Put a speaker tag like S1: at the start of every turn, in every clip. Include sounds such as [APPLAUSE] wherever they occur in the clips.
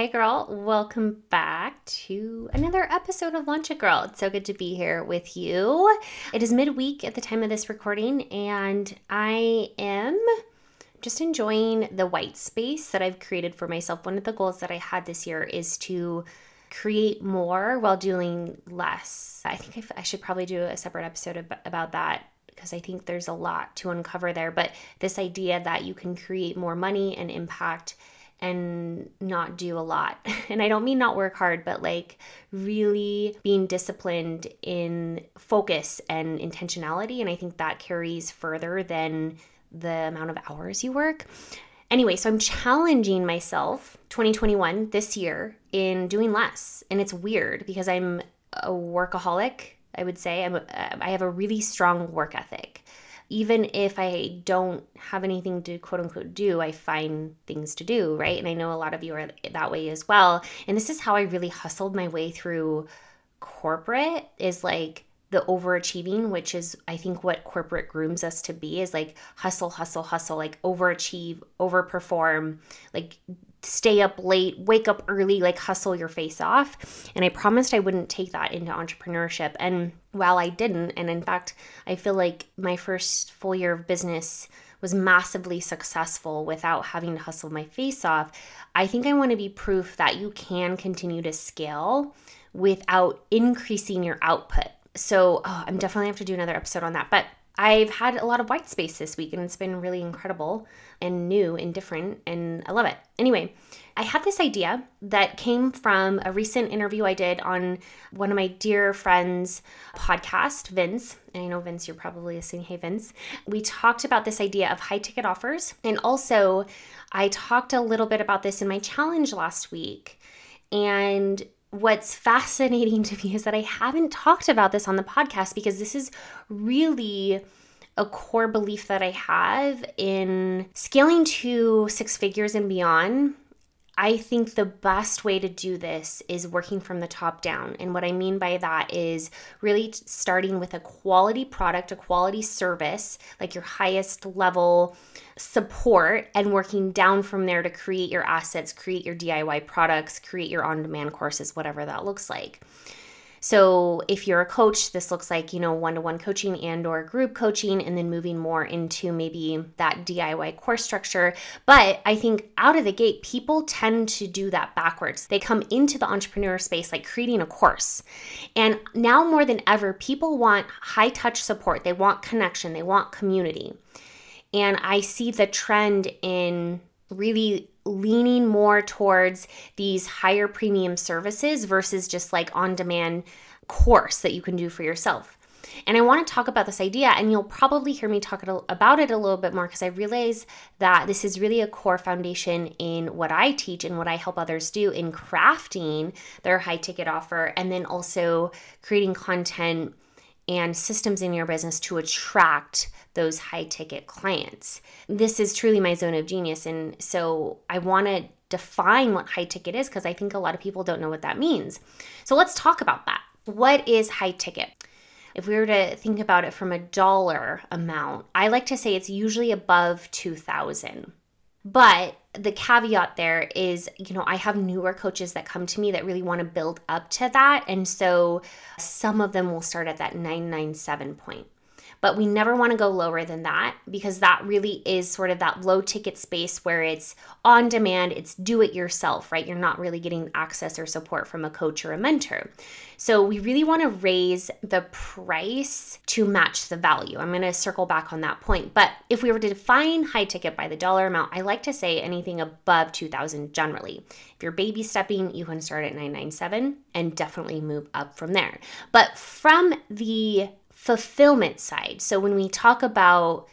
S1: Hey girl, welcome back to another episode of Launch It Girl. It's so good to be here with you. It is midweek at the time of this recording, and I am just enjoying the white space that I've created for myself. One of the goals that I had this year is to create more while doing less. I think I should probably do a separate episode about that because I think there's a lot to uncover there. But this idea that you can create more money and impact and not do a lot. [LAUGHS] And I don't mean not work hard, but like really being disciplined in focus and intentionality. And I think that carries further than the amount of hours you work. Anyway, so I'm challenging myself 2021 this year in doing less. And it's weird because I'm a workaholic, I would say. I'm a, I have a really strong work ethic even if I don't have anything to quote unquote do, I find things to do, right? And I know a lot of you are that way as well. And this is how I really hustled my way through corporate is like the overachieving, which is I think what corporate grooms us to be is like hustle, hustle, hustle, like overachieve, overperform, like stay up late, wake up early, like hustle your face off. And I promised I wouldn't take that into entrepreneurship. And while I didn't, and in fact, I feel like my first full year of business was massively successful without having to hustle my face off, I think I want to be proof that you can continue to scale without increasing your output. So oh, I'm definitely have to do another episode on that. But I've had a lot of white space this week and it's been really incredible and new and different and I love it. Anyway, I had this idea that came from a recent interview I did on one of my dear friends' podcast, Vince. And I know Vince, you're probably listening. Hey, Vince. We talked about this idea of high ticket offers. And also, I talked a little bit about this in my challenge last week. And what's fascinating to me is that I haven't talked about this on the podcast because this is really a core belief that I have in scaling to six figures and beyond I think the best way to do this is working from the top down. And what I mean by that is really starting with a quality product, a quality service, like your highest level support, and working down from there to create your assets, create your DIY products, create your on demand courses, whatever that looks like. So if you're a coach, this looks like, you know, one-to-one coaching and or group coaching and then moving more into maybe that DIY course structure. But I think out of the gate, people tend to do that backwards. They come into the entrepreneur space like creating a course. And now more than ever, people want high touch support. They want connection, they want community. And I see the trend in really leaning more towards these higher premium services versus just like on demand course that you can do for yourself. And I want to talk about this idea, and you'll probably hear me talk about it a little bit more because I realize that this is really a core foundation in what I teach and what I help others do in crafting their high ticket offer and then also creating content and systems in your business to attract those high ticket clients. This is truly my zone of genius. And so I want to define what high ticket is because I think a lot of people don't know what that means. So let's talk about that. What is high ticket? If we were to think about it from a dollar amount, I like to say it's usually above 2000. But the caveat there is, you know, I have newer coaches that come to me that really want to build up to that. And so some of them will start at that 997 point but we never want to go lower than that because that really is sort of that low ticket space where it's on demand, it's do it yourself, right? You're not really getting access or support from a coach or a mentor. So we really want to raise the price to match the value. I'm going to circle back on that point. But if we were to define high ticket by the dollar amount, I like to say anything above 2000 generally. If you're baby stepping, you can start at 997 and definitely move up from there. But from the fulfillment side. So when we talk about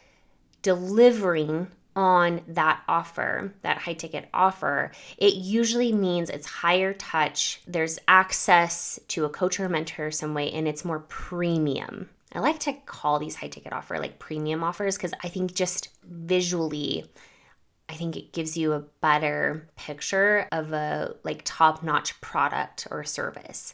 S1: delivering on that offer, that high ticket offer, it usually means it's higher touch, there's access to a coach or mentor some way, and it's more premium. I like to call these high ticket offer like premium offers because I think just visually, I think it gives you a better picture of a like top notch product or service.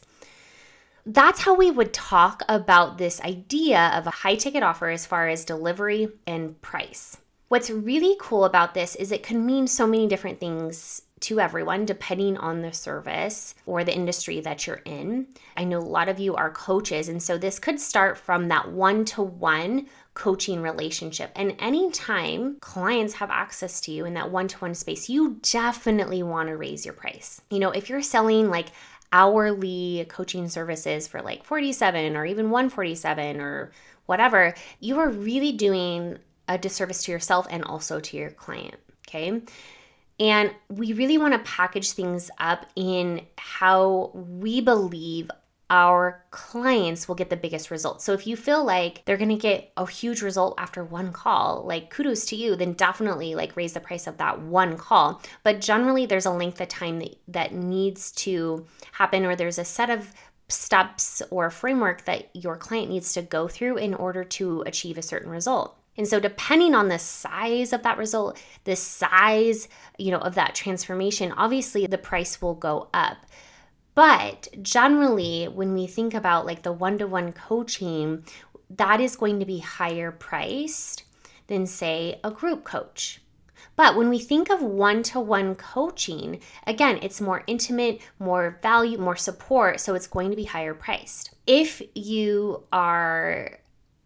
S1: That's how we would talk about this idea of a high ticket offer as far as delivery and price. What's really cool about this is it can mean so many different things to everyone depending on the service or the industry that you're in. I know a lot of you are coaches, and so this could start from that one to one coaching relationship. And anytime clients have access to you in that one to one space, you definitely want to raise your price. You know, if you're selling like hourly coaching services for like 47 or even 147 or whatever, you are really doing a disservice to yourself and also to your client. Okay. And we really want to package things up in how we believe our clients will get the biggest results. So if you feel like they're going to get a huge result after one call, like kudos to you, then definitely like raise the price of that one call. But generally there's a length of time that, that needs to happen or there's a set of steps or framework that your client needs to go through in order to achieve a certain result. And so depending on the size of that result, the size, you know, of that transformation, obviously the price will go up. But generally, when we think about like the one-to-one coaching, that is going to be higher priced than say a group coach. But when we think of one to one coaching, again, it's more intimate, more value, more support, so it's going to be higher priced. If you are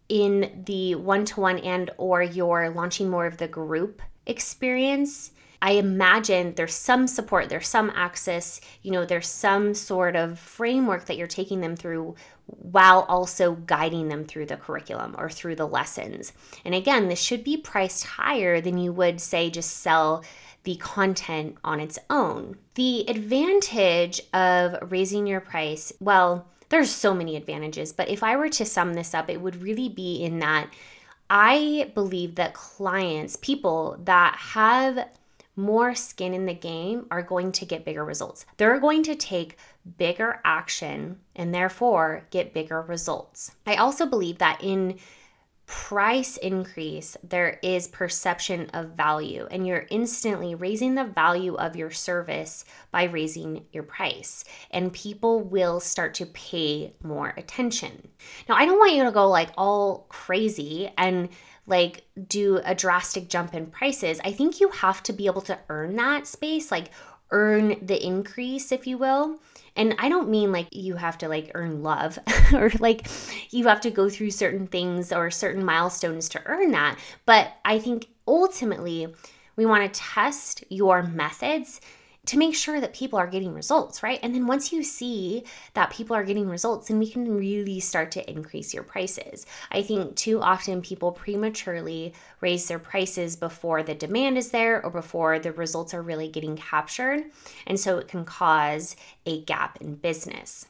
S1: in the one-to-one and or you're launching more of the group experience i imagine there's some support there's some access you know there's some sort of framework that you're taking them through while also guiding them through the curriculum or through the lessons. And again this should be priced higher than you would say just sell the content on its own. The advantage of raising your price well there's so many advantages, but if I were to sum this up, it would really be in that I believe that clients, people that have more skin in the game, are going to get bigger results. They're going to take bigger action and therefore get bigger results. I also believe that in price increase, there is perception of value, and you're instantly raising the value of your service by raising your price, and people will start to pay more attention. Now, I don't want you to go like all crazy and like do a drastic jump in prices. I think you have to be able to earn that space, like earn the increase, if you will. And I don't mean like you have to like earn love [LAUGHS] or like you have to go through certain things or certain milestones to earn that. But I think ultimately we want to test your methods to make sure that people are getting results, right? And then once you see that people are getting results, then we can really start to increase your prices. I think too often people prematurely raise their prices before the demand is there or before the results are really getting captured. And so it can cause a gap in business.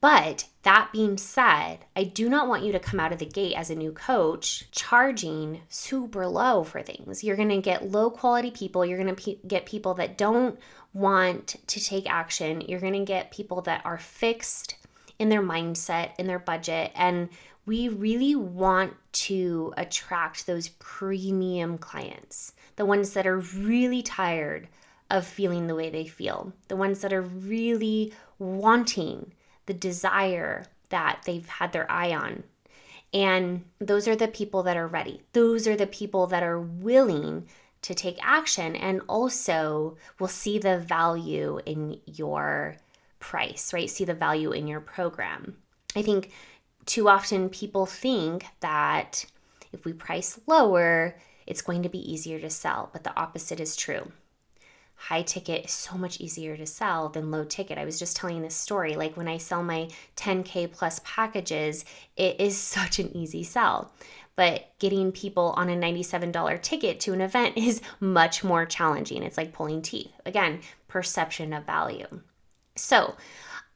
S1: But that being said, I do not want you to come out of the gate as a new coach charging super low for things. You're going to get low quality people. You're going to pe- get people that don't want to take action. You're going to get people that are fixed in their mindset, in their budget. And we really want to attract those premium clients, the ones that are really tired of feeling the way they feel, the ones that are really wanting the desire that they've had their eye on. And those are the people that are ready. Those are the people that are willing to take action and also will see the value in your price, right? See the value in your program. I think too often people think that if we price lower, it's going to be easier to sell, but the opposite is true high ticket is so much easier to sell than low ticket. I was just telling this story. Like when I sell my 10K plus packages, it is [LAUGHS] such an easy sell. But getting people on a $97 ticket to an event [LAUGHS] is much more challenging. It's like pulling teeth. Again, perception of value. So,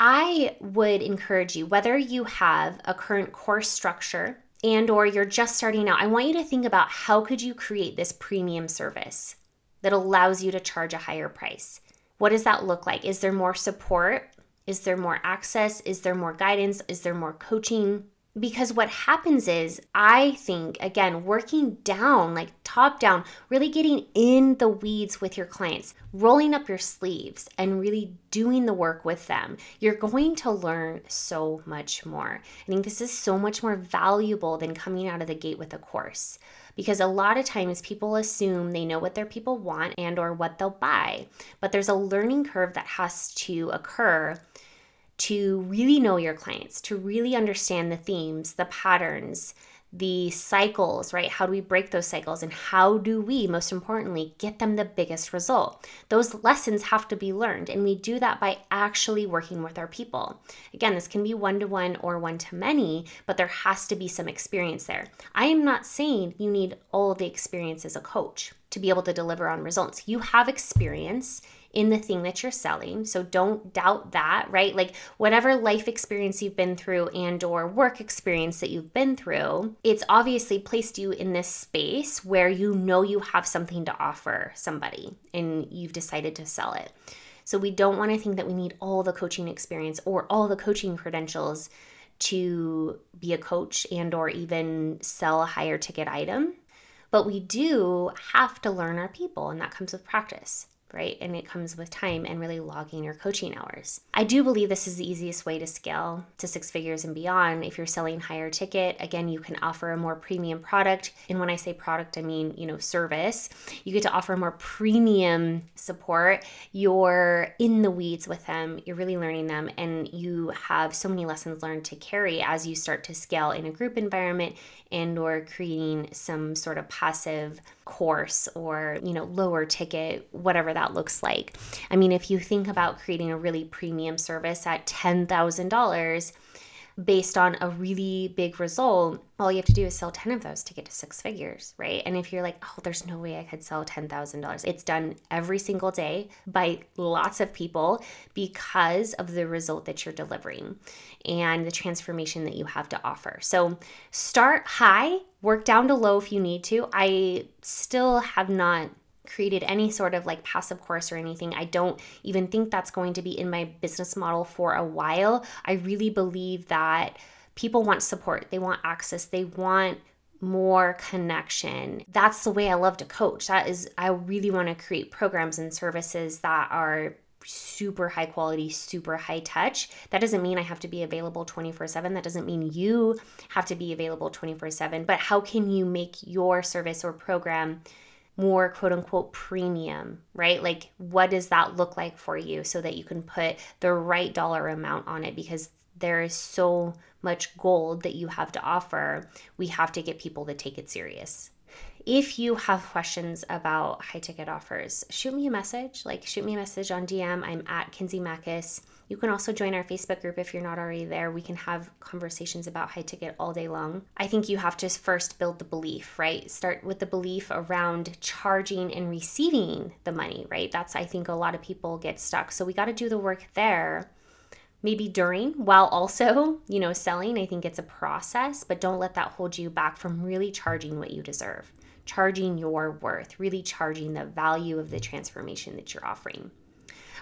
S1: I would encourage you, whether you have a current course structure and or you're just starting out, I want you to think about how could you create this premium service that allows you to charge a higher price? What does that look like? Is there more support? Is there more access? Is there more guidance? Is there more coaching? Because what happens is, I think, again, working down, like top down, really getting in the weeds with your clients, rolling up your sleeves and really doing the work with them, you're going to learn so much more. I think this is so much more valuable than coming out of the gate with a course because a lot of times people assume they know what their people want and or what they'll buy but there's a learning curve that has to occur to really know your clients, to really understand the themes, the patterns, the cycles, right? How do we break those cycles? And how do we, most importantly, get them the biggest result? Those lessons have to be learned. And we do that by actually working with our people. Again, this can be one to one or one to many, but there has to be some experience there. I am not saying you need all the experience as a coach to be able to deliver on results. You have experience in the thing that you're selling. So don't doubt that, right? Like whatever life experience you've been through and or work experience that you've been through, it's obviously placed you in this space where you know you have something to offer somebody and you've decided to sell it. So we don't want to think that we need all the coaching experience or all the coaching credentials to be a coach and or even sell a higher ticket item. But we do have to learn our people and that comes with practice right? And it comes with time and really logging your coaching hours. I do believe this is the easiest way to scale to six figures and beyond. If you're selling higher ticket, again, you can offer a more premium product. And when I say product, I mean, you know, service. You get to offer more premium support. You're in the weeds with them, you're really learning them, and you have so many lessons learned to carry as you start to scale in a group environment and or creating some sort of passive course or you know lower ticket whatever that looks like i mean if you think about creating a really premium service at $10000 based on a really big result, all you have to do is sell 10 of those to get to six figures, right? And if you're like, oh, there's no way I could sell $10,000, it's done every single day by lots of people because of the result that you're delivering and the transformation that you have to offer. So start high, work down to low if you need to. I still have not created any sort of like passive course or anything. I don't even think that's going to be in my business model for a while. I really believe that people want support, they want access, they want more connection. That's the way I love to coach. That is, I really want to create programs and services that are super high quality, super high touch. That doesn't mean I have to be available 24 7. That doesn't mean you have to be available 24 7. But how can you make your service or program more quote unquote premium, right? Like, what does that look like for you so that you can put the right dollar amount on it? Because there is so much gold that you have to offer. We have to get people to take it serious. If you have questions about high ticket offers, shoot me a message. Like, shoot me a message on DM. I'm at Kenzie Mackis. You can also join our Facebook group if you're not already there. We can have conversations about high ticket all day long. I think you have to first build the belief, right? Start with the belief around charging and receiving the money, right? That's, I think, a lot of people get stuck. So we got to do the work there maybe during while also you know selling i think it's a process but don't let that hold you back from really charging what you deserve charging your worth really charging the value of the transformation that you're offering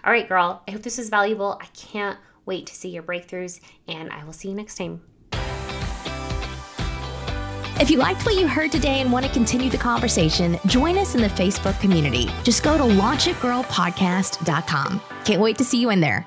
S1: all right, girl, I hope this was valuable. I can't wait to see your breakthroughs, and I will see you next time.
S2: If you liked what you heard today and want to continue the conversation, join us in the Facebook community. Just go to launchitgirlpodcast.com. Can't wait to see you in there.